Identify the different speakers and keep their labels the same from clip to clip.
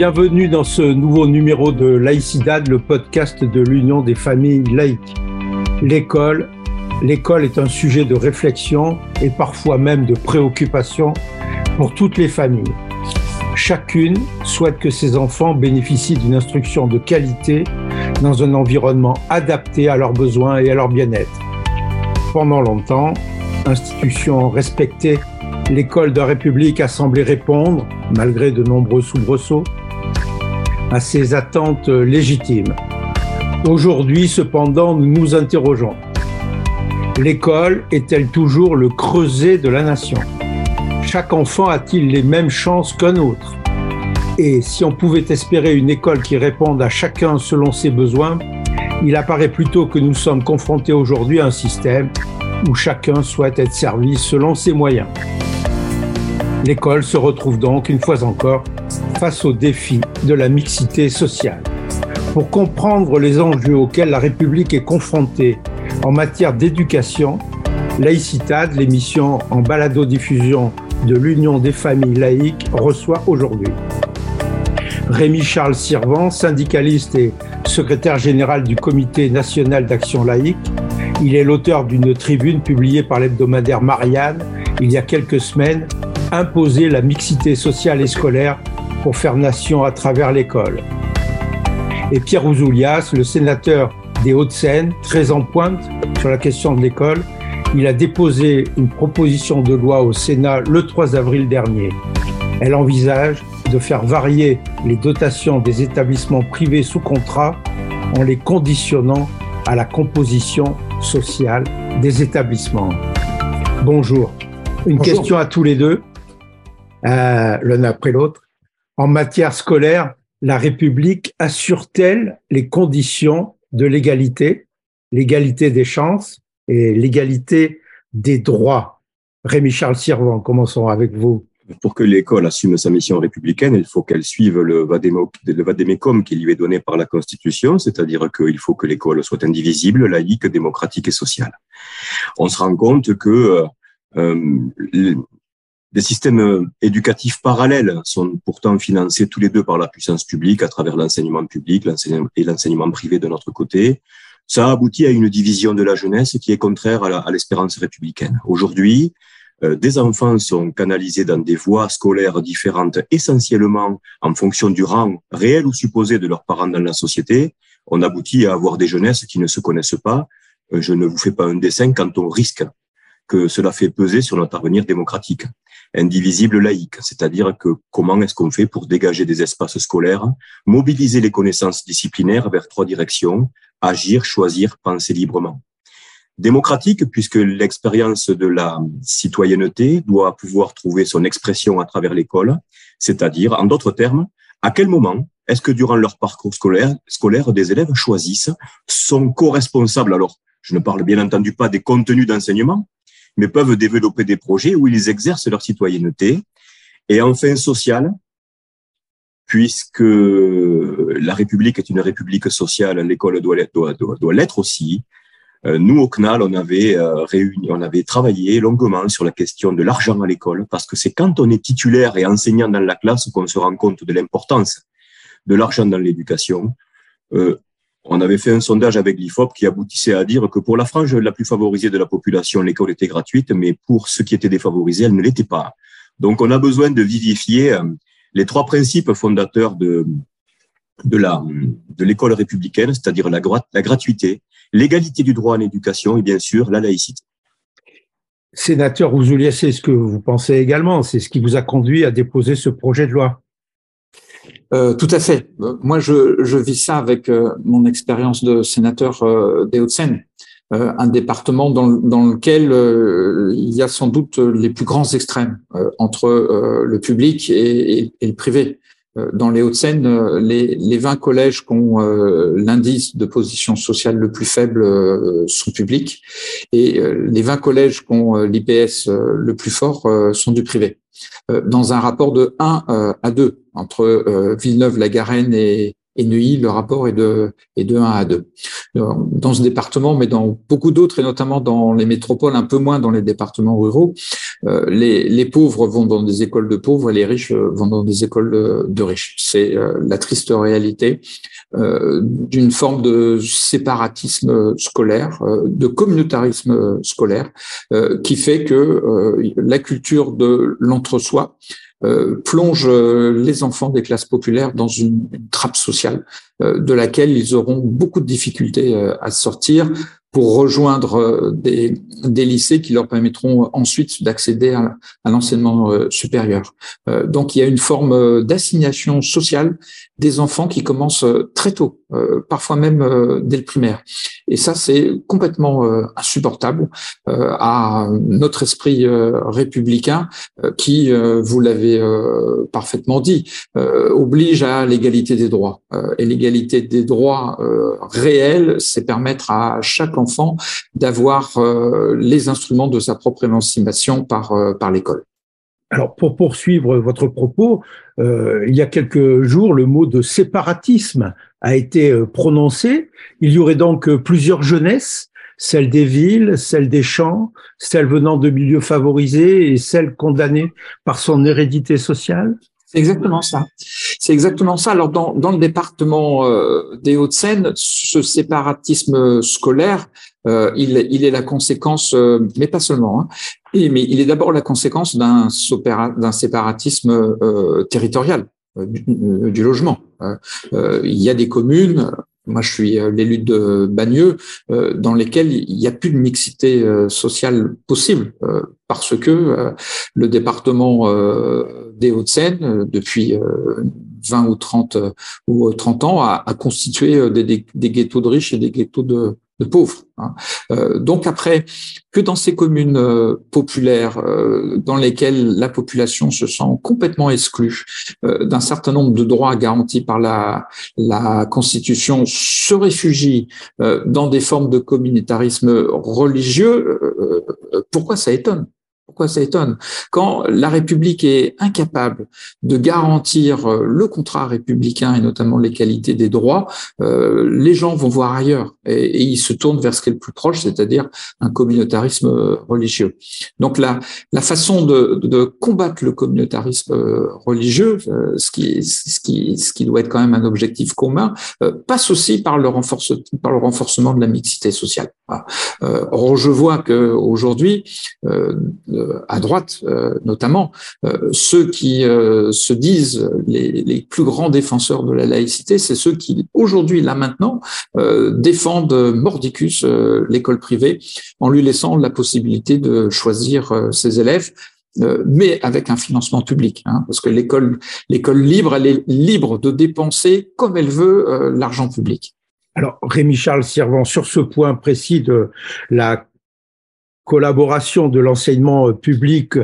Speaker 1: Bienvenue dans ce nouveau numéro de Laïcidad, le podcast de l'Union des familles laïques. L'école, l'école est un sujet de réflexion et parfois même de préoccupation pour toutes les familles. Chacune souhaite que ses enfants bénéficient d'une instruction de qualité dans un environnement adapté à leurs besoins et à leur bien-être. Pendant longtemps, institution respectée, l'école de la République a semblé répondre, malgré de nombreux soubresauts, à ces attentes légitimes. Aujourd'hui, cependant, nous nous interrogeons. L'école est-elle toujours le creuset de la nation? Chaque enfant a-t-il les mêmes chances qu'un autre? Et si on pouvait espérer une école qui réponde à chacun selon ses besoins, il apparaît plutôt que nous sommes confrontés aujourd'hui à un système où chacun souhaite être servi selon ses moyens. L'école se retrouve donc, une fois encore, face au défi de la mixité sociale. Pour comprendre les enjeux auxquels la République est confrontée en matière d'éducation, Laïcitad, l'émission en balado-diffusion de l'Union des familles laïques, reçoit aujourd'hui Rémi Charles Sirvan, syndicaliste et secrétaire général du Comité national d'action laïque. Il est l'auteur d'une tribune publiée par l'hebdomadaire Marianne il y a quelques semaines, Imposer la mixité sociale et scolaire pour faire nation à travers l'école. Et Pierre Ouzoulias, le sénateur des Hauts-de-Seine, très en pointe sur la question de l'école, il a déposé une proposition de loi au Sénat le 3 avril dernier. Elle envisage de faire varier les dotations des établissements privés sous contrat en les conditionnant à la composition sociale des établissements. Bonjour. Une question à tous les deux, euh, l'un après l'autre. En matière scolaire, la République assure-t-elle les conditions de l'égalité, l'égalité des chances et l'égalité des droits? Rémi Charles Sirvan, commençons avec vous.
Speaker 2: Pour que l'école assume sa mission républicaine, il faut qu'elle suive le, vadémécum qui lui est donné par la Constitution, c'est-à-dire qu'il faut que l'école soit indivisible, laïque, démocratique et sociale. On se rend compte que euh, des systèmes éducatifs parallèles sont pourtant financés tous les deux par la puissance publique à travers l'enseignement public et l'enseignement privé de notre côté. Ça aboutit à une division de la jeunesse qui est contraire à l'espérance républicaine. Aujourd'hui, euh, des enfants sont canalisés dans des voies scolaires différentes, essentiellement en fonction du rang réel ou supposé de leurs parents dans la société. On aboutit à avoir des jeunesses qui ne se connaissent pas. Euh, je ne vous fais pas un dessin quand on risque que cela fait peser sur notre avenir démocratique indivisible laïque, c'est-à-dire que comment est-ce qu'on fait pour dégager des espaces scolaires, mobiliser les connaissances disciplinaires vers trois directions, agir, choisir, penser librement. Démocratique, puisque l'expérience de la citoyenneté doit pouvoir trouver son expression à travers l'école, c'est-à-dire, en d'autres termes, à quel moment est-ce que durant leur parcours scolaire, scolaire des élèves choisissent, sont co-responsables Alors, je ne parle bien entendu pas des contenus d'enseignement, mais peuvent développer des projets où ils exercent leur citoyenneté. Et enfin, social, puisque la République est une République sociale, l'école doit l'être doit, doit, l'être aussi. Euh, nous, au CNAL, on avait euh, réuni, on avait travaillé longuement sur la question de l'argent à l'école, parce que c'est quand on est titulaire et enseignant dans la classe qu'on se rend compte de l'importance de l'argent dans l'éducation. Euh, on avait fait un sondage avec l'IFOP qui aboutissait à dire que pour la frange la plus favorisée de la population, l'école était gratuite, mais pour ceux qui étaient défavorisés, elle ne l'était pas. Donc, on a besoin de vivifier euh, les trois principes fondateurs de, de l'école républicaine, c'est-à-dire la, gratuité, l'égalité du droit à l'éducation et bien sûr la laïcité.
Speaker 1: Sénateur Ouzoulias, c'est ce que vous pensez également, c'est ce qui vous a conduit à déposer ce projet de loi.
Speaker 3: Euh, tout à fait. Moi, je, vis ça avec euh, mon expérience de sénateur euh, des Hauts-de-Seine, euh, un département dans, lequel il y a sans doute les plus grands extrêmes entre le public et, le privé. Dans les Hauts-de-Seine, les, les 20 collèges qui ont l'indice de position sociale le plus faible sont publics et les 20 collèges qui ont l'IPS le plus fort sont du privé. Euh, dans un rapport de 1 euh, à 2 entre euh, Villeneuve-la-Garenne et, et Neuilly, le rapport est de, est de 1 à 2. Dans ce département, mais dans beaucoup d'autres, et notamment dans les métropoles, un peu moins dans les départements ruraux, euh, les, les, pauvres vont dans des écoles de pauvres et les riches vont dans des écoles de, riches. C'est euh, la triste réalité euh, d'une forme de séparatisme scolaire, de communautarisme scolaire, qui fait que la culture de l'entre-soi euh, plonge euh, les enfants des classes populaires dans une, trappe sociale euh, de laquelle ils auront beaucoup de difficultés à sortir pour rejoindre des, des, lycées qui leur permettront ensuite d'accéder à, à l'enseignement supérieur. Donc il y a une forme d'assignation sociale des enfants qui commencent très tôt, parfois même dès le primaire. Et ça, c'est complètement insupportable à notre esprit républicain qui, vous l'avez euh, parfaitement dit, euh, oblige à l'égalité des droits. Euh, et l'égalité des droits réels, c'est permettre à chaque d'avoir les instruments de sa propre émancipation par, par l'école.
Speaker 1: Alors, pour poursuivre votre propos, il y a quelques jours, le mot de séparatisme a été prononcé. Il y aurait donc plusieurs jeunesses celle des villes, celle des champs, celle venant de milieux favorisés et celle condamnée par son hérédité sociale
Speaker 3: c'est exactement ça. C'est exactement ça. Alors dans, dans le département euh, des Hauts-de-Seine, ce séparatisme scolaire, euh, il, il, est la conséquence, euh, mais pas seulement, hein, mais il est d'abord la conséquence d'un séparatisme territorial du, du, logement. il y a des communes, moi je suis euh, l'élu de Bagneux, euh, dans lesquels il n'y a plus de mixité euh, sociale possible, parce que le département des Hauts-de-Seine, depuis 20 ou 30 ou 30 ans, a, constitué des, des, ghettos de riches et des ghettos de, de pauvres. Hein. Euh, donc après, que dans ces communes euh, populaires euh, dans lesquelles la population se sent complètement exclue d'un certain nombre de droits garantis par la, la Constitution, se réfugie dans des formes de communautarisme religieux, pourquoi ça étonne? Pourquoi ça étonne? Quand la République est incapable de garantir euh, le contrat républicain et notamment les qualités des droits, euh, les gens vont voir ailleurs et, ils se tournent vers ce qui est le plus proche, c'est-à-dire un communautarisme euh, religieux. Donc la, la façon de, combattre le communautarisme religieux, ce qui, ce, qui, ce qui doit être quand même un objectif commun, passe aussi par le, renforcement de la mixité sociale. Or, je vois que aujourd'hui, euh, à droite euh, notamment, euh, ceux qui se disent les, les, plus grands défenseurs de la laïcité, c'est ceux qui aujourd'hui, là maintenant, défendent mordicus l'école privée en lui laissant la possibilité de choisir ses élèves mais avec un financement public, hein, parce que l'école, l'école libre, elle est libre de dépenser comme elle veut l'argent public.
Speaker 1: Alors, Rémi Charles Servant, sur ce point précis de la collaboration de l'enseignement euh, public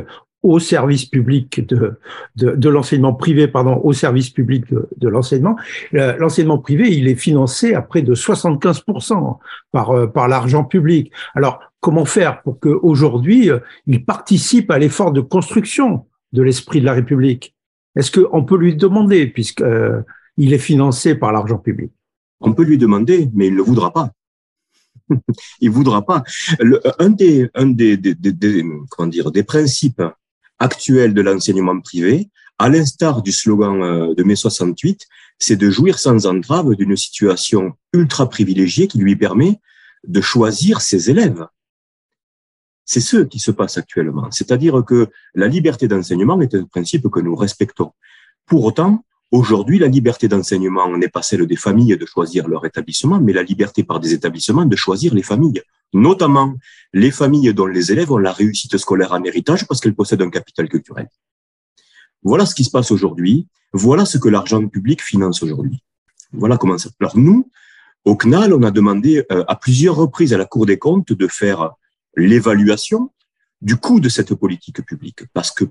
Speaker 1: au service public de, de, l'enseignement privé, pardon, au service public de, l'enseignement. Euh, l'enseignement privé, il est financé à près de 75% par, euh, par l'argent public. Alors, comment faire pour qu'aujourd'hui, il participe à l'effort de construction de l'esprit de la République? Est-ce qu'on peut lui demander, puisqu'il il est financé par l'argent public?
Speaker 2: On peut lui demander, mais il ne voudra pas. il voudra pas. un des, un des, des, comment dire, des principes actuels de l'enseignement privé, à l'instar du slogan euh, de mai 68, c'est de jouir sans entrave d'une situation ultra privilégiée qui lui permet de choisir ses élèves. C'est ce qui se passe actuellement. C'est-à-dire que la liberté d'enseignement est un principe que nous respectons. Pour autant, Aujourd'hui, la liberté d'enseignement n'est pas celle des familles de choisir leur établissement, mais la liberté par des établissements de choisir les familles, notamment les familles dont les élèves ont la réussite scolaire en héritage parce qu'elles possèdent un capital culturel. Voilà ce qui se passe aujourd'hui. Voilà ce que l'argent public finance aujourd'hui. Voilà comment ça. Alors nous, au CNAL, on a demandé euh, à plusieurs reprises à la Cour des comptes de faire l'évaluation du coût de cette politique publique, parce que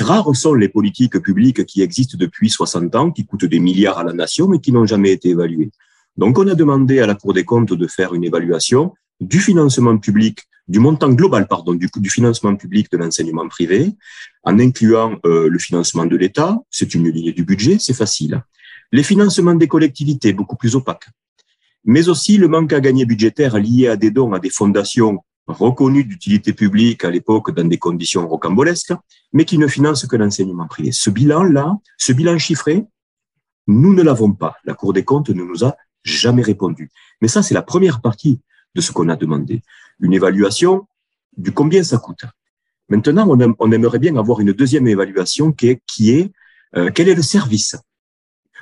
Speaker 2: Rares sont les politiques publiques qui existent depuis 60 ans, qui coûtent des milliards à la nation, mais qui n'ont jamais été évaluées. Donc, on a demandé à la Cour des comptes de faire une évaluation du financement public, du montant global, pardon, du, du financement public de l'enseignement privé, en incluant euh, le financement de l'État. C'est une ligne du budget, c'est facile. les financements des collectivités, beaucoup plus opaques, mais aussi le manque à gagner budgétaire lié à des dons à des fondations reconnues d'utilité publique à l'époque dans des conditions rocambolesques, mais qui ne financent que l'enseignement privé. Ce bilan-là, ce bilan chiffré, nous ne l'avons pas. La Cour des comptes ne nous a jamais répondu. Mais ça, c'est la première partie de ce qu'on a demandé. Une évaluation du combien ça coûte. Maintenant, on, aimerait bien avoir une deuxième évaluation qui est, qui est euh, quel est le service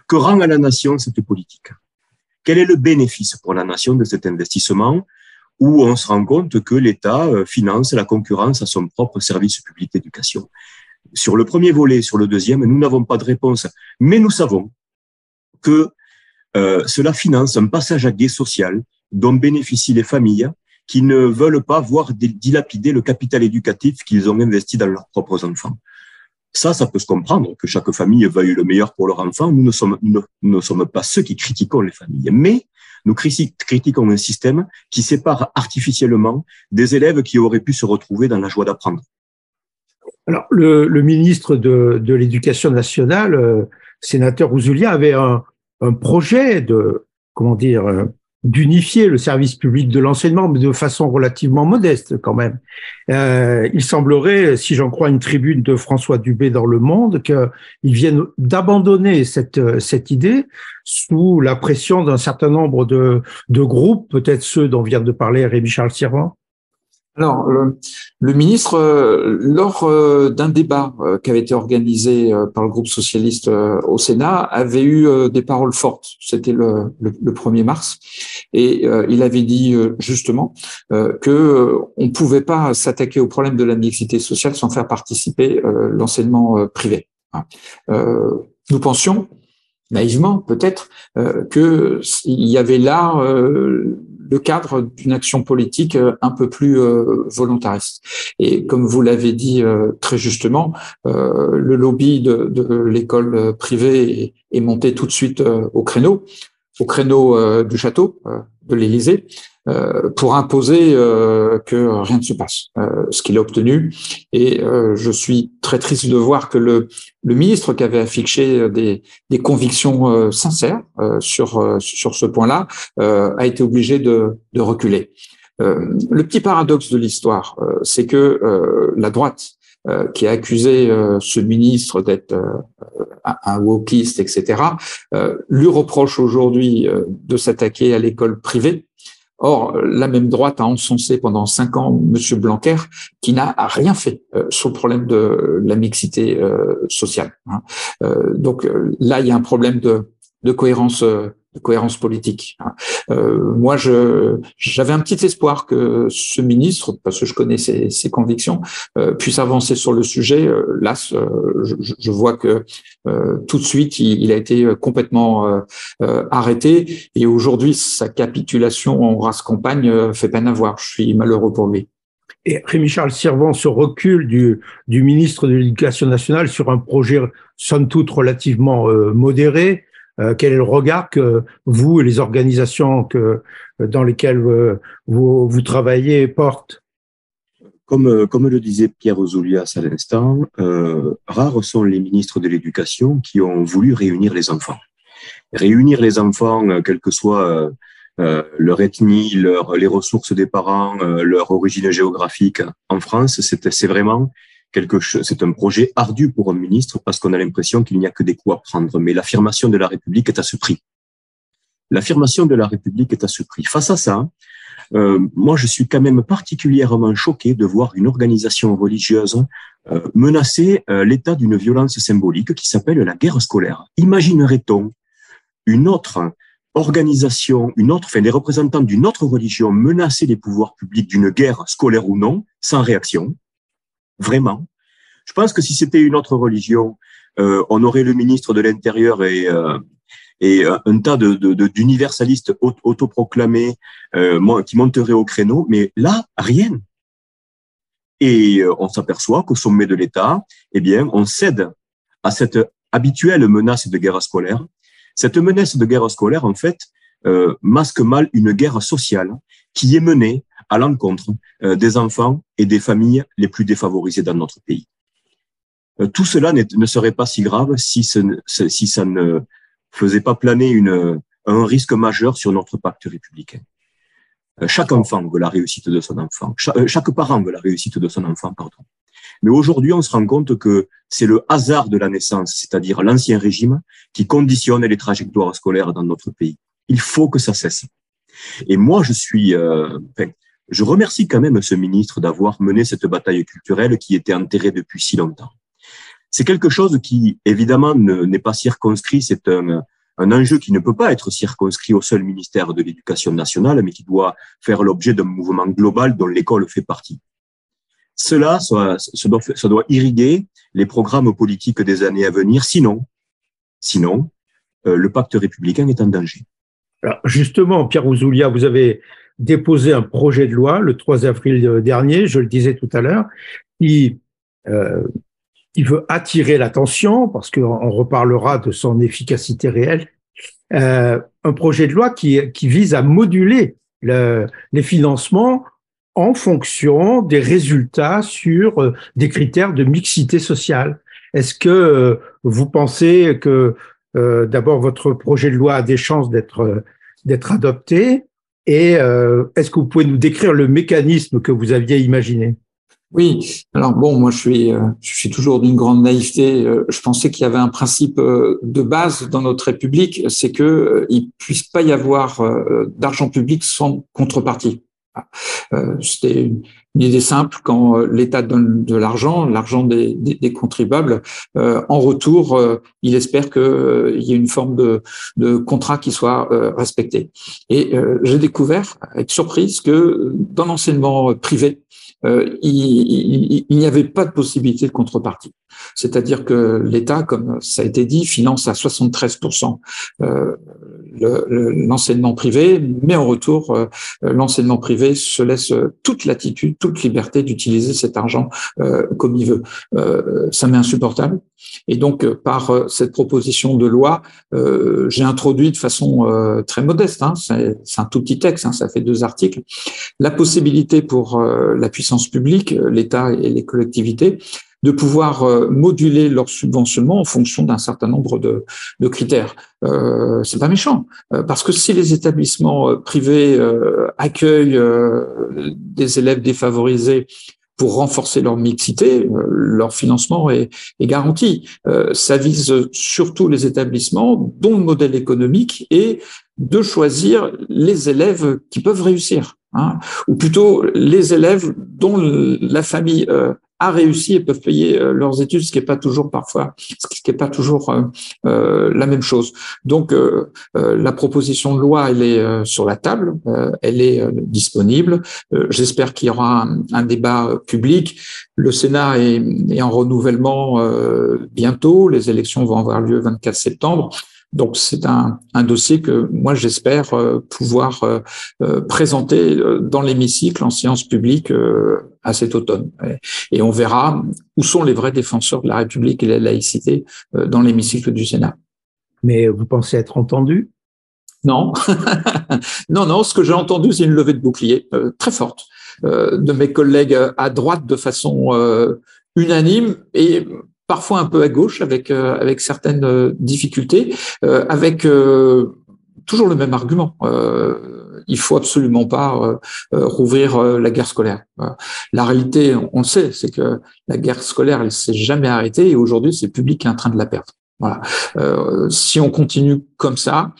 Speaker 2: que rend à la nation cette politique? Quel est le bénéfice pour la nation de cet investissement? Où on se rend compte que l'État euh, finance la concurrence à son propre service public d'éducation Sur le premier volet, sur le deuxième, nous n'avons pas de réponse, mais nous savons que euh, cela finance un passage à guet social dont bénéficient les familles qui ne veulent pas voir dilapider le capital éducatif qu'ils ont investi dans leurs propres enfants. Ça, ça peut se comprendre que chaque famille veuille le meilleur pour leur enfant. Nous ne sommes, ne sommes pas ceux qui critiquons les familles, mais nous critiquons un système qui sépare artificiellement des élèves qui auraient pu se retrouver dans la joie d'apprendre.
Speaker 1: Alors, le, ministre de, l'Éducation nationale, euh, sénateur Ouzoulia, avait un, un projet de, comment dire, euh, d'unifier le service public de l'enseignement, mais de façon relativement modeste quand même. Euh, il semblerait, si j'en crois une tribune de François Dubé dans Le Monde, qu'ils viennent d'abandonner cette, cette idée sous la pression d'un certain nombre de, de groupes, peut-être ceux dont vient de parler Rémi Charles Sirvan.
Speaker 3: Alors, le, ministre, euh, lors euh, d'un débat euh, qui avait été organisé par le groupe socialiste au Sénat, avait eu des paroles fortes. C'était le, le, 1er mars. Et il avait dit justement que on ne pouvait pas s'attaquer au problème de la mixité sociale sans faire participer l'enseignement privé. Hein. nous pensions, naïvement peut-être, qu'il y avait là le cadre d'une action politique euh, un peu plus euh, volontariste. Et comme vous l'avez dit euh, très justement, le lobby de, l'école privée est, monté tout de suite au créneau, au créneau du château de l'Élysée, euh, pour imposer euh, que rien ne se passe, euh, ce qu'il a obtenu. Et je suis très triste de voir que le, le ministre qui avait affiché des, des convictions sincères sur, sur ce point-là a été obligé de, de reculer. le petit paradoxe de l'histoire, c'est que la droite, qui a accusé ce ministre d'être un wokiste, etc., lui reproche aujourd'hui de s'attaquer à l'école privée Or, la même droite a encensé pendant cinq ans M. Blanquer, qui n'a rien fait euh, sur le problème de la mixité euh, sociale. Hein. Euh, donc là, il y a un problème de, de cohérence de cohérence politique. Hein. Euh, moi, je j'avais un petit espoir que ce ministre, parce que je connais ses, ses convictions, euh, puisse avancer sur le sujet. Euh, là, je, je, vois que euh, tout de suite, il, il a été complètement arrêté, et aujourd'hui, sa capitulation en race campagne fait peine à voir. Je suis malheureux pour lui.
Speaker 1: Et Rémi-Charles Servan se recule du, du ministre de l'Éducation nationale sur un projet somme toute relativement modéré, euh, quel est le regard que vous et les organisations que, dans lesquelles euh, vous, vous travaillez portent?
Speaker 2: Comme, euh, comme le disait Pierre Ouzoulias à l'instant, euh, rares sont les ministres de l'Éducation qui ont voulu réunir les enfants. Réunir les enfants, quelle que soit euh, leur ethnie, les ressources des parents, leur origine géographique en France, c'est vraiment quelque chose, c'est un projet ardu pour un ministre parce qu'on a l'impression qu'il n'y a que des coups à prendre. Mais l'affirmation de la République est à ce prix. L'affirmation de la République est à ce prix. Face à ça, euh, moi, je suis quand même particulièrement choqué de voir une organisation religieuse euh, menacer euh, l'état d'une violence symbolique qui s'appelle la guerre scolaire. Imaginerait-on une autre organisation, une autre, enfin, des représentants d'une autre religion menacer les pouvoirs publics d'une guerre scolaire ou non, sans réaction? Vraiment. Je pense que si c'était une autre religion, euh, on aurait le ministre de l'Intérieur et, euh, et euh, un tas d'universalistes de, de, autoproclamés qui monteraient au créneau, mais là, rien. Et on s'aperçoit qu'au sommet de l'État, eh bien, on cède à cette habituelle menace de guerre scolaire. Cette menace de guerre scolaire, en fait, masque mal une guerre sociale qui est menée à l'encontre euh, des enfants et des familles les plus défavorisées dans notre pays. Euh, tout cela ne serait pas si grave si, si ça ne faisait pas planer une, un risque majeur sur notre pacte républicain. Euh, chaque enfant veut la réussite de son enfant. Chaque, parent veut la réussite de son enfant, pardon. Mais aujourd'hui, on se rend compte que c'est le hasard de la naissance, c'est-à-dire l'ancien régime, qui conditionne les trajectoires scolaires dans notre pays. Il faut que ça cesse. Et moi, je suis, euh, je remercie quand même ce ministre d'avoir mené cette bataille culturelle qui était enterrée depuis si longtemps. C'est quelque chose qui, évidemment, n'est pas circonscrit. C'est un, un enjeu qui ne peut pas être circonscrit au seul ministère de l'Éducation nationale, mais qui doit faire l'objet d'un mouvement global dont l'école fait partie. Cela, ça, doit, ça doit irriguer les programmes politiques des années à venir, sinon, sinon, euh, le pacte républicain est en danger.
Speaker 1: Alors justement, Pierre Ouzoulia, vous avez déposé un projet de loi le 3 avril dernier, je le disais tout à l'heure, qui euh, il veut attirer l'attention, parce qu'on reparlera de son efficacité réelle, euh, un projet de loi qui, vise à moduler le, les financements en fonction des résultats sur euh, des critères de mixité sociale. Est-ce que euh, vous pensez que euh, d'abord votre projet de loi a des chances d'être adopté? Et est-ce que vous pouvez nous décrire le mécanisme que vous aviez imaginé?
Speaker 3: Oui, alors bon, moi je suis, euh, je suis toujours d'une grande naïveté. Euh, je pensais qu'il y avait un principe euh, de base dans notre République, c'est que il puisse pas y avoir d'argent public sans contrepartie. C'était une, idée simple quand l'État donne de l'argent, l'argent des, contribuables. en retour, il espère qu'il y ait une forme de, contrat qui soit respecté. Et j'ai découvert avec surprise que dans l'enseignement privé, euh, il, n'y avait pas de possibilité de contrepartie. C'est-à-dire que l'État, comme ça a été dit, finance à 73% euh, l'enseignement privé, mais en retour, euh, l'enseignement privé se laisse toute latitude, toute liberté d'utiliser cet argent comme il veut. ça m'est insupportable. Et donc, par cette proposition de loi, j'ai introduit de façon très modeste, hein, c'est un tout petit texte, hein, ça fait deux articles, la possibilité pour la puissance publique, l'État et les collectivités, de pouvoir euh, moduler leur subventionnement en fonction d'un certain nombre de, critères. Euh, c'est pas méchant, euh, parce que si les établissements euh, privés accueillent des élèves défavorisés pour renforcer leur mixité, leur financement est, est garanti. ça vise surtout les établissements dont le modèle économique est de choisir les élèves qui peuvent réussir, hein, ou plutôt les élèves dont la famille a réussi et peuvent payer euh, leurs études, ce qui n'est pas toujours parfois, ce qui n'est pas toujours euh, euh, la même chose. Donc la proposition de loi, elle est sur la table, elle est disponible. J'espère qu'il y aura un, débat public. Le Sénat est, est en renouvellement bientôt. Les élections vont avoir lieu le 24 septembre. Donc c'est un, un, dossier que moi j'espère pouvoir présenter dans l'hémicycle en séance publique à cet automne. Et on verra où sont les vrais défenseurs de la République et de la laïcité euh, dans l'hémicycle du Sénat.
Speaker 1: Mais vous pensez être entendu?
Speaker 3: Non. non, non, ce que j'ai entendu, c'est une levée de bouclier euh, très forte euh, de mes collègues à droite de façon unanime et parfois un peu à gauche avec, avec certaines difficultés, avec toujours le même argument il faut absolument pas euh, euh, rouvrir euh, la guerre scolaire. La réalité, on le sait, c'est que la guerre scolaire, elle s'est jamais arrêtée et aujourd'hui, c'est le public qui est en train de la perdre. Voilà. si on continue comme ça,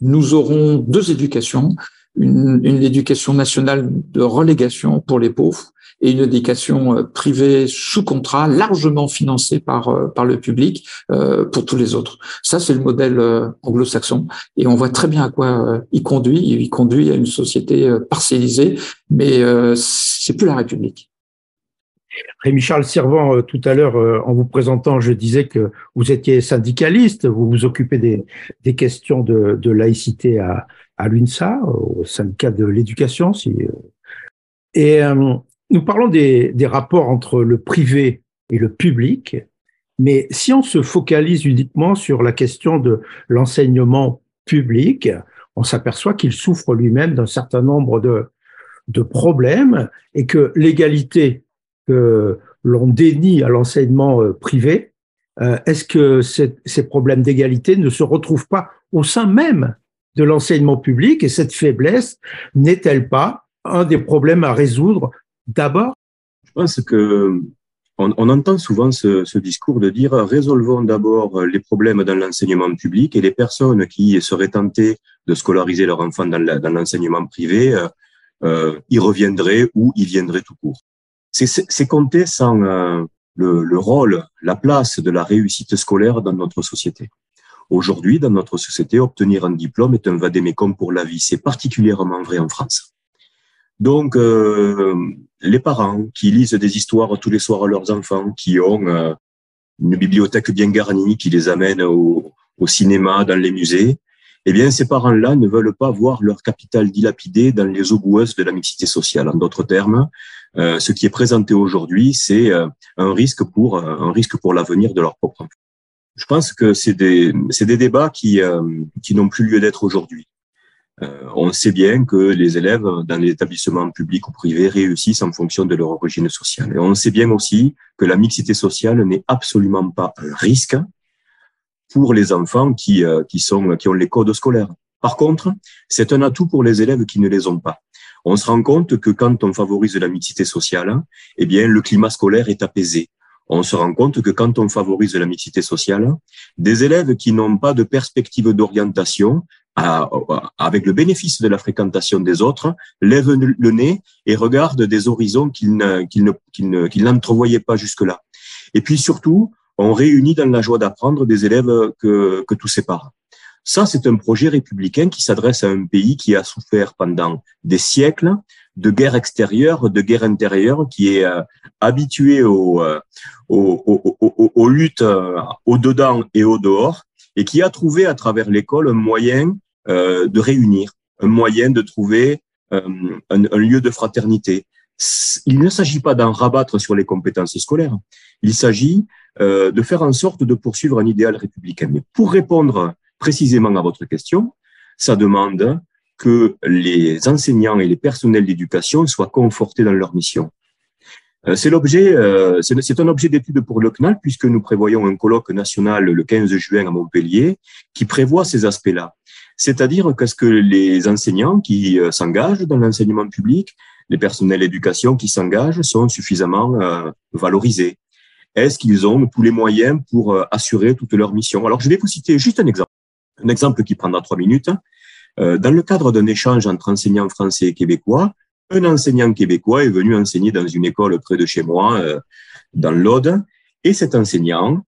Speaker 3: nous aurons deux éducations, une, une éducation nationale de relégation pour les pauvres et une éducation euh, privée sous contrat, largement financée par, euh, par le public euh, pour tous les autres. Ça, c'est le modèle anglo-saxon et on voit très bien à quoi il conduit. Il conduit à une société partialisée, mais c'est plus la République.
Speaker 1: Rémi-Charles Servant, tout à l'heure, en vous présentant, je disais que vous étiez syndicaliste, vous vous occupez des, des questions de, de laïcité à, à l'UNSA, au syndicat de l'éducation. Si, et nous parlons des, rapports entre le privé et le public, mais si on se focalise uniquement sur la question de l'enseignement public, on s'aperçoit qu'il souffre lui-même d'un certain nombre de, de problèmes et que l'égalité que l'on dénie à l'enseignement euh, privé euh, est-ce que ces problèmes d'égalité ne se retrouvent pas au sein même de l'enseignement public et cette faiblesse n'est-elle pas un des problèmes à résoudre d'abord
Speaker 2: Je pense que on, entend souvent ce, discours de dire résolvons d'abord les problèmes dans l'enseignement public et les personnes qui seraient tentées de scolariser leurs enfants dans l'enseignement privé euh, euh, y reviendraient ou y viendraient tout court. C'est compter sans euh, le, le, rôle, la place de la réussite scolaire dans notre société. Aujourd'hui, dans notre société, obtenir un diplôme est un vadémécum pour la vie. C'est particulièrement vrai en France. Donc, euh, les parents qui lisent des histoires tous les soirs à leurs enfants, qui ont euh, une bibliothèque bien garnie, qui les amène au, cinéma, dans les musées, eh bien, ces parents-là ne veulent pas voir leur capital dilapidé dans les eaux boueuses de la mixité sociale. En d'autres termes, euh, ce qui est présenté aujourd'hui, c'est un risque pour un risque pour l'avenir de leur propre enfant je pense que c'est des, des débats qui, qui n'ont plus lieu d'être aujourd'hui. Euh, on sait bien que les élèves dans les établissements publics ou privés réussissent en fonction de leur origine sociale. Et on sait bien aussi que la mixité sociale n'est absolument pas un risque pour les enfants qui, euh, qui, qui ont les codes scolaires. Par contre, c'est un atout pour les élèves qui ne les ont pas. On se rend compte que quand on favorise la mixité sociale, eh bien, le climat scolaire est apaisé on se rend compte que quand on favorise la mixité sociale, des élèves qui n'ont pas de perspective d'orientation, avec le bénéfice de la fréquentation des autres, lèvent le nez et regardent des horizons qu'ils n'entrevoyaient pas jusque-là. Et puis surtout, on réunit dans la joie d'apprendre des élèves que, que tout sépare. Ça, c'est un projet républicain qui s'adresse à un pays qui a souffert pendant des siècles de guerre extérieure, de guerre intérieure, qui est euh, habitué au, euh, aux, luttes euh, au dedans et au dehors, et qui a trouvé à travers l'école un moyen de réunir, un moyen de trouver un, lieu de fraternité. Il ne s'agit pas d'en rabattre sur les compétences scolaires. Il s'agit de faire en sorte de poursuivre un idéal républicain. Mais pour répondre précisément à votre question, ça demande que les enseignants et les personnels d'éducation soient confortés dans leur mission. Euh, c'est l'objet, euh, c'est un objet d'étude pour le CNAL puisque nous prévoyons un colloque national le 15 juin à Montpellier qui prévoit ces aspects-là. C'est-à-dire qu'est-ce que les enseignants qui euh, s'engagent dans l'enseignement public, les personnels d'éducation qui s'engagent sont suffisamment valorisés Est-ce qu'ils ont tous les moyens pour assurer toute leur mission? Alors, je vais vous citer juste un exemple. Un exemple qui prendra trois minutes. Euh, dans le cadre d'un échange entre enseignants français et québécois, un enseignant québécois est venu enseigner dans une école près de chez moi, euh, dans l'Aude, et cet enseignant,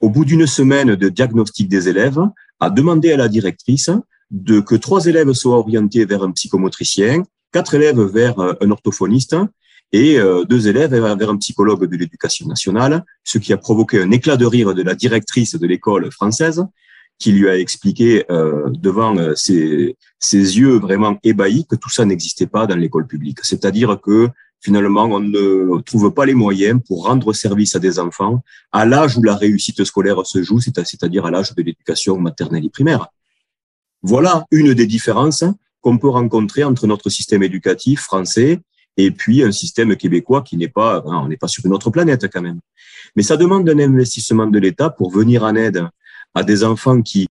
Speaker 2: au bout d'une semaine de diagnostic des élèves, a demandé à la directrice de que trois élèves soient orientés vers un psychomotricien, quatre élèves vers euh, un orthophoniste et deux élèves vers un psychologue de l'éducation nationale, ce qui a provoqué un éclat de rire de la directrice de l'école française qui lui a expliqué euh, devant euh, ses, ses, yeux vraiment ébahis que tout ça n'existait pas dans l'école publique. C'est-à-dire que finalement, on ne trouve pas les moyens pour rendre service à des enfants à l'âge où la réussite scolaire se joue, c'est-à-dire à l'âge de l'éducation maternelle et primaire. Voilà une des différences qu'on peut rencontrer entre notre système éducatif français et puis un système québécois qui n'est pas, hein, on n'est pas sur une autre planète quand même. Mais ça demande un investissement de l'État pour venir en aide à des enfants qui,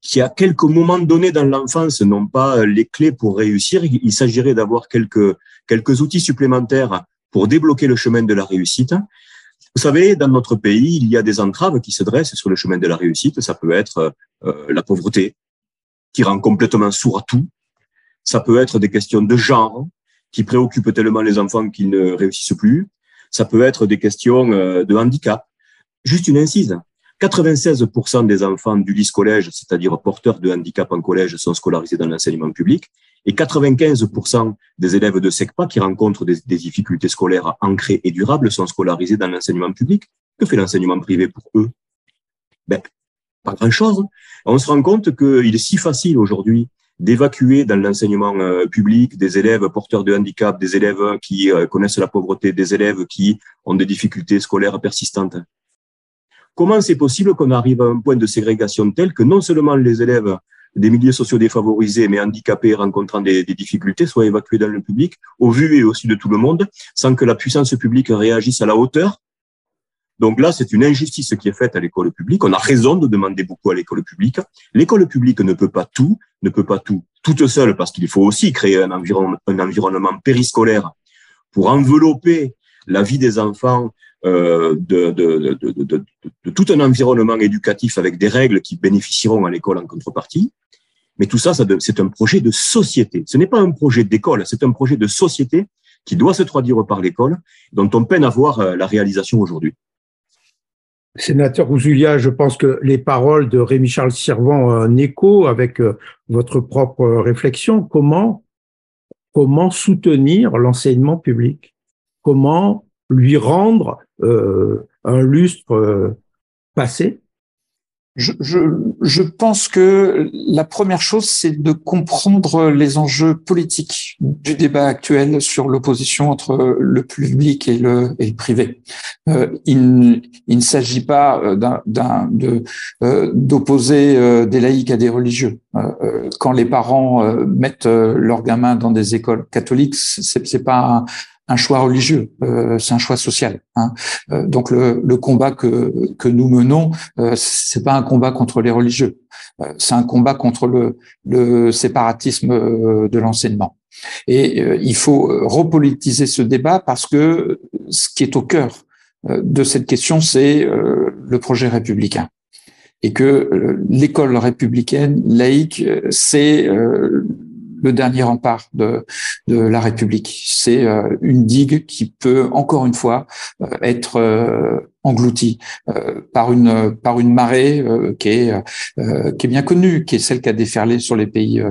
Speaker 2: qui à quelques moments donnés dans l'enfance n'ont pas les clés pour réussir. Il s'agirait d'avoir quelques, quelques outils supplémentaires pour débloquer le chemin de la réussite. Vous savez, dans notre pays, il y a des entraves qui se dressent sur le chemin de la réussite. Ça peut être euh, la pauvreté, qui rend complètement sourd à tout. Ça peut être des questions de genre, qui préoccupent tellement les enfants qu'ils ne réussissent plus. Ça peut être des questions euh, de handicap. Juste une incise. 96% des enfants du lycée collège, c'est-à-dire porteurs de handicap en collège, sont scolarisés dans l'enseignement public et 95% des élèves de SECPA qui rencontrent des, difficultés scolaires ancrées et durables sont scolarisés dans l'enseignement public. Que fait l'enseignement privé pour eux? Ben, Pas grand-chose. On se rend compte qu'il est si facile aujourd'hui d'évacuer dans l'enseignement euh, public des élèves porteurs de handicap, des élèves qui euh, connaissent la pauvreté, des élèves qui ont des difficultés scolaires persistantes. Comment c'est possible qu'on arrive à un point de ségrégation tel que non seulement les élèves des milieux sociaux défavorisés, mais handicapés rencontrant des, difficultés, soient évacués dans le public, au vu et au su de tout le monde, sans que la puissance publique réagisse à la hauteur? Donc là, c'est une injustice qui est faite à l'école publique. On a raison de demander beaucoup à l'école publique. L'école publique ne peut pas tout, ne peut pas tout toute seule parce qu'il faut aussi créer un environnement, périscolaire pour envelopper la vie des enfants de, de, tout un environnement éducatif avec des règles qui bénéficieront à l'école en contrepartie. Mais tout ça, c'est un projet de société. Ce n'est pas un projet d'école, c'est un projet de société qui doit se traduire par l'école, dont on peine à voir euh, la réalisation aujourd'hui.
Speaker 1: Sénateur Ouzoulia, je pense que les paroles de Rémi-Charles Servant ont avec euh, votre propre réflexion. Comment, comment soutenir l'enseignement public? Comment lui rendre euh, un lustre euh, passé
Speaker 3: je, je, je, pense que la première chose, c'est de comprendre les enjeux politiques du débat actuel sur l'opposition entre le public et le, et le privé. Euh, il, il, ne s'agit pas euh, d'un, de, euh, d'opposer euh, des laïcs à des religieux. quand les parents mettent leurs gamins dans des écoles catholiques, c'est pas un choix religieux, euh, c'est un choix social. Hein. Euh, donc le, le, combat que, que nous menons, euh, c'est pas un combat contre les religieux, euh, c'est un combat contre le, le séparatisme euh, de l'enseignement. Et il faut repolitiser ce débat parce que ce qui est au cœur de cette question, c'est le projet républicain et que l'école républicaine laïque, c'est le dernier rempart de, de la République. C'est euh, une digue qui peut encore une fois euh, être euh, engloutie par une par une marée qui est qui est bien connue, qui est celle qui a déferlé sur les pays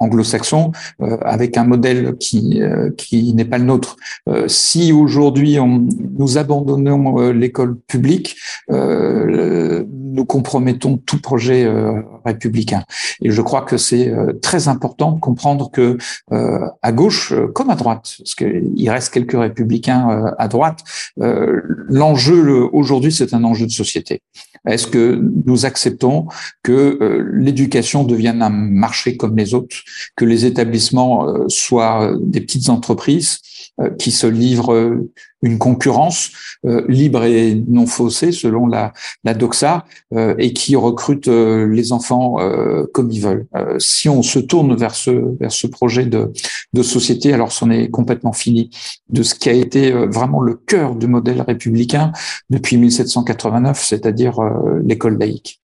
Speaker 3: anglo-saxons avec un modèle qui qui n'est pas le nôtre. si aujourd'hui nous abandonnons l'école publique, nous compromettons tout projet euh, républicain. Et je crois que c'est euh, très important de comprendre que euh, à gauche comme à droite, parce qu'il reste quelques républicains à droite, l'enjeu aujourd'hui c'est un enjeu de société. Est-ce que nous acceptons que l'éducation devienne un marché comme les autres, que les établissements soient des petites entreprises qui se livrent une concurrence euh, libre et non faussée selon la, la doxa euh, et qui recrute euh, les enfants comme ils veulent. si on se tourne vers ce vers ce projet de, de société, alors c'en est complètement fini de ce qui a été vraiment le cœur du modèle républicain depuis 1789, c'est-à-dire l'école laïque.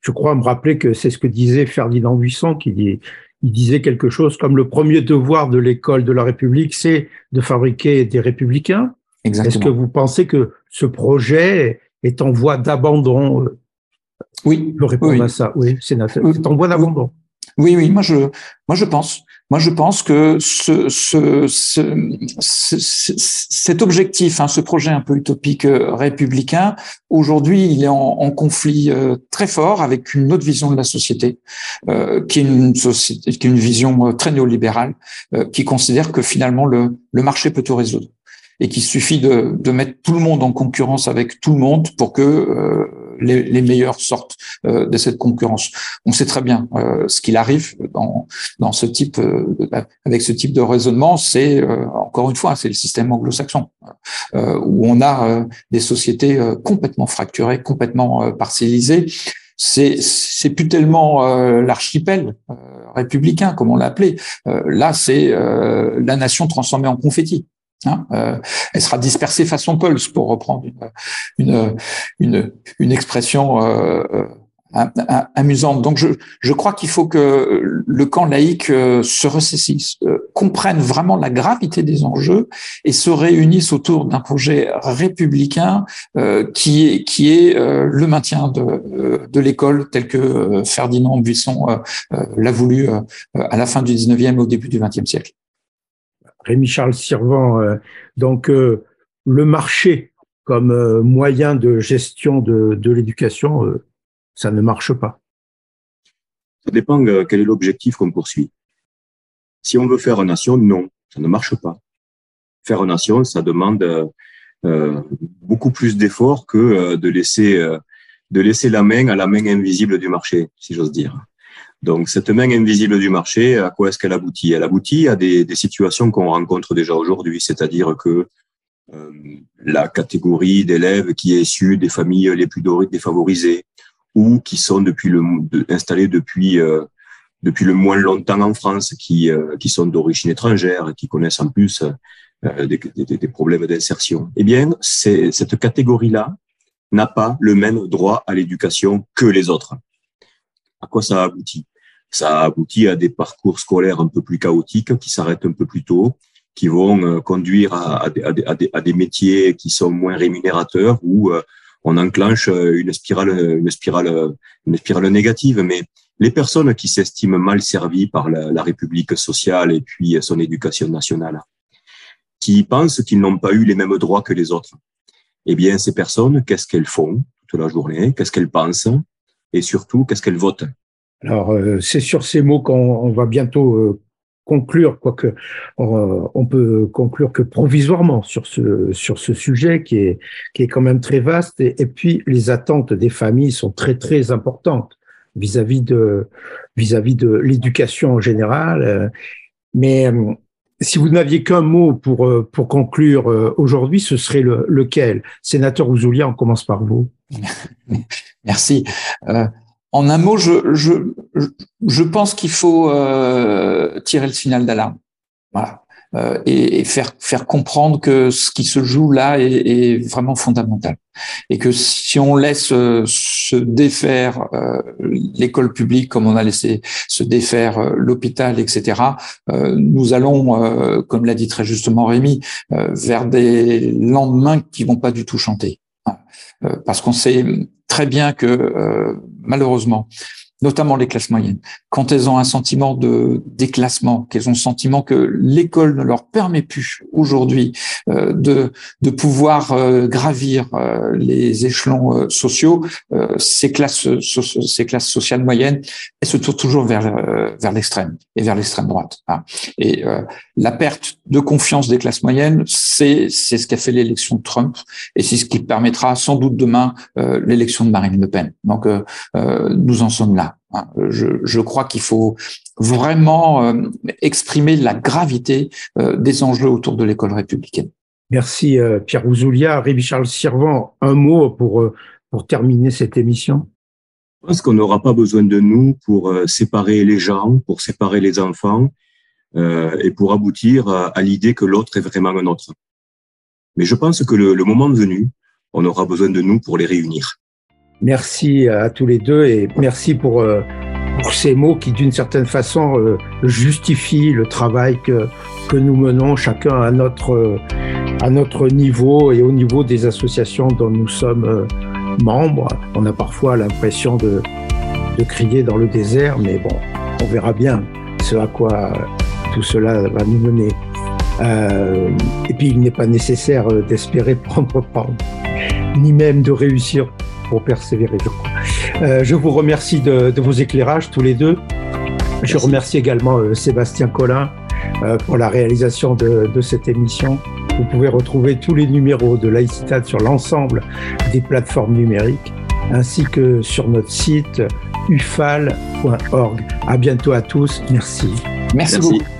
Speaker 1: Je crois me rappeler que c'est ce que disait Ferdinand Buisson qui dit il disait quelque chose comme le premier devoir de l'école de la République, c'est de fabriquer des républicains. Est-ce que vous pensez que ce projet est en voie d'abandon
Speaker 3: euh, Oui.
Speaker 1: Je réponds à ça. Oui, c'est en voie d'abandon.
Speaker 3: Oui, oui, moi je, moi je pense. Moi je pense que ce, ce, ce, cet objectif, hein, ce projet un peu utopique euh, républicain, aujourd'hui il est en, conflit euh, très fort avec une autre vision de la société, euh, qui est une société, qui est une vision très néolibérale, qui considère que finalement le, marché peut tout résoudre et qu'il suffit de, mettre tout le monde en concurrence avec tout le monde pour que les, les, meilleurs sortent euh, de cette concurrence. On sait très bien euh, ce qu'il arrive dans, dans ce type, avec ce type de raisonnement, c'est encore une fois, c'est le système anglo-saxon où on a des sociétés complètement fracturées, complètement parcellisées c'est c'est plus tellement l'archipel républicain comme on l'a appelé. là, c'est la nation transformée en confetti. Hein, euh, elle sera dispersée façon Pulse, pour reprendre une, une, une, expression euh, euh, amusante. Donc, je, je crois qu'il faut que le camp laïque se ressaisisse, comprenne vraiment la gravité des enjeux et se réunisse autour d'un projet républicain qui est, qui est le maintien de, de l'école tel que Ferdinand Buisson l'a voulu à la fin du 19e au début du 20e siècle.
Speaker 1: Rémi-Charles Sirvant. Euh, donc, euh, le marché comme euh, moyen de gestion de, de l'éducation, ça ne marche pas.
Speaker 2: Ça dépend quel est l'objectif qu'on poursuit. Si on veut faire nation, non, ça ne marche pas. Faire nation, ça demande beaucoup plus d'efforts que de laisser de laisser la main à la main invisible du marché, si j'ose dire. Donc, cette main invisible du marché, à quoi est-ce qu'elle aboutit? Elle aboutit à des, situations qu'on rencontre déjà aujourd'hui, c'est-à-dire que euh, la catégorie d'élèves qui est issue des familles les plus défavorisées ou qui sont depuis le, installés depuis euh, depuis le moins longtemps en France, qui, euh, qui sont d'origine étrangère, qui connaissent en plus des, des, problèmes d'insertion. Eh bien, cette catégorie-là n'a pas le même droit à l'éducation que les autres. À quoi ça aboutit? Ça aboutit à des parcours scolaires un peu plus chaotiques, qui s'arrêtent un peu plus tôt, qui vont euh, conduire à, des, métiers qui sont moins rémunérateurs où euh, on enclenche euh, une spirale, une spirale, une spirale négative. Mais les personnes qui s'estiment mal servies par la, République sociale et puis son éducation nationale, qui pensent qu'ils n'ont pas eu les mêmes droits que les autres, eh bien, ces personnes, qu'est-ce qu'elles font toute la journée? Qu'est-ce qu'elles pensent? Et surtout, qu'est-ce qu'elles votent?
Speaker 1: Alors, c'est sur ces mots qu'on va bientôt conclure, quoique on peut conclure que provisoirement sur ce sur ce sujet qui est qui est quand même très vaste et, puis les attentes des familles sont très très importantes vis-à-vis de vis-à-vis de l'éducation en général. Mais si vous n'aviez qu'un mot pour pour conclure aujourd'hui, ce serait le, lequel? Sénateur Ouzoulia, on commence par vous.
Speaker 3: Merci. Euh, en un mot, je, pense qu'il faut euh, tirer le signal d'alarme. Voilà. Euh, et, faire comprendre que ce qui se joue là est, est vraiment fondamental et que si on laisse euh, se défaire euh, l'école publique comme on a laissé se défaire l'hôpital etc nous allons comme l'a dit très justement Rémi vers des lendemains qui vont pas du tout chanter parce qu'on sait très bien que euh, malheureusement, notamment les classes moyennes, quand elles ont un sentiment de déclassement, qu'elles ont le sentiment que l'école ne leur permet plus aujourd'hui euh, de, de pouvoir euh, gravir euh, les échelons sociaux, ces classes ces classes sociales moyennes, elles se tournent toujours vers vers l'extrême et vers l'extrême droite. Hein. Et la perte de confiance des classes moyennes, c'est c'est ce qu'a fait l'élection de Trump et c'est ce qui permettra sans doute demain l'élection de Marine Le Pen. Donc nous en sommes là. Hein, je, crois qu'il faut vraiment euh, exprimer la gravité euh, des enjeux autour de l'école républicaine.
Speaker 1: Merci euh, Pierre Ouzoulia. Rémi Charles Sirvant, un mot pour, pour terminer cette émission.
Speaker 2: Je pense qu'on n'aura pas besoin de nous pour séparer les gens, pour séparer les enfants et pour aboutir à, l'idée que l'autre est vraiment un autre. Mais je pense que le, le moment venu, on aura besoin de nous pour les réunir.
Speaker 1: Merci à tous les deux et merci pour, euh, pour ces mots qui, d'une certaine façon, euh, justifient le travail que, que nous menons chacun à notre, à notre niveau et au niveau des associations dont nous sommes euh, membres. On a parfois l'impression de, de crier dans le désert, mais bon, on verra bien ce à quoi tout cela va nous mener. Euh, et puis, il n'est pas nécessaire d'espérer prendre part, ni même de réussir pour persévérer, je crois. Euh, je vous remercie de, vos éclairages tous les deux. Je remercie également euh, Sébastien Collin euh, pour la réalisation de, cette émission. Vous pouvez retrouver tous les numéros de Laïcitad sur l'ensemble des plateformes numériques ainsi que sur notre site ufal.org. À bientôt à tous. Merci.
Speaker 3: Merci. beaucoup.